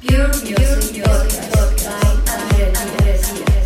Pure Music Podcast by Andrea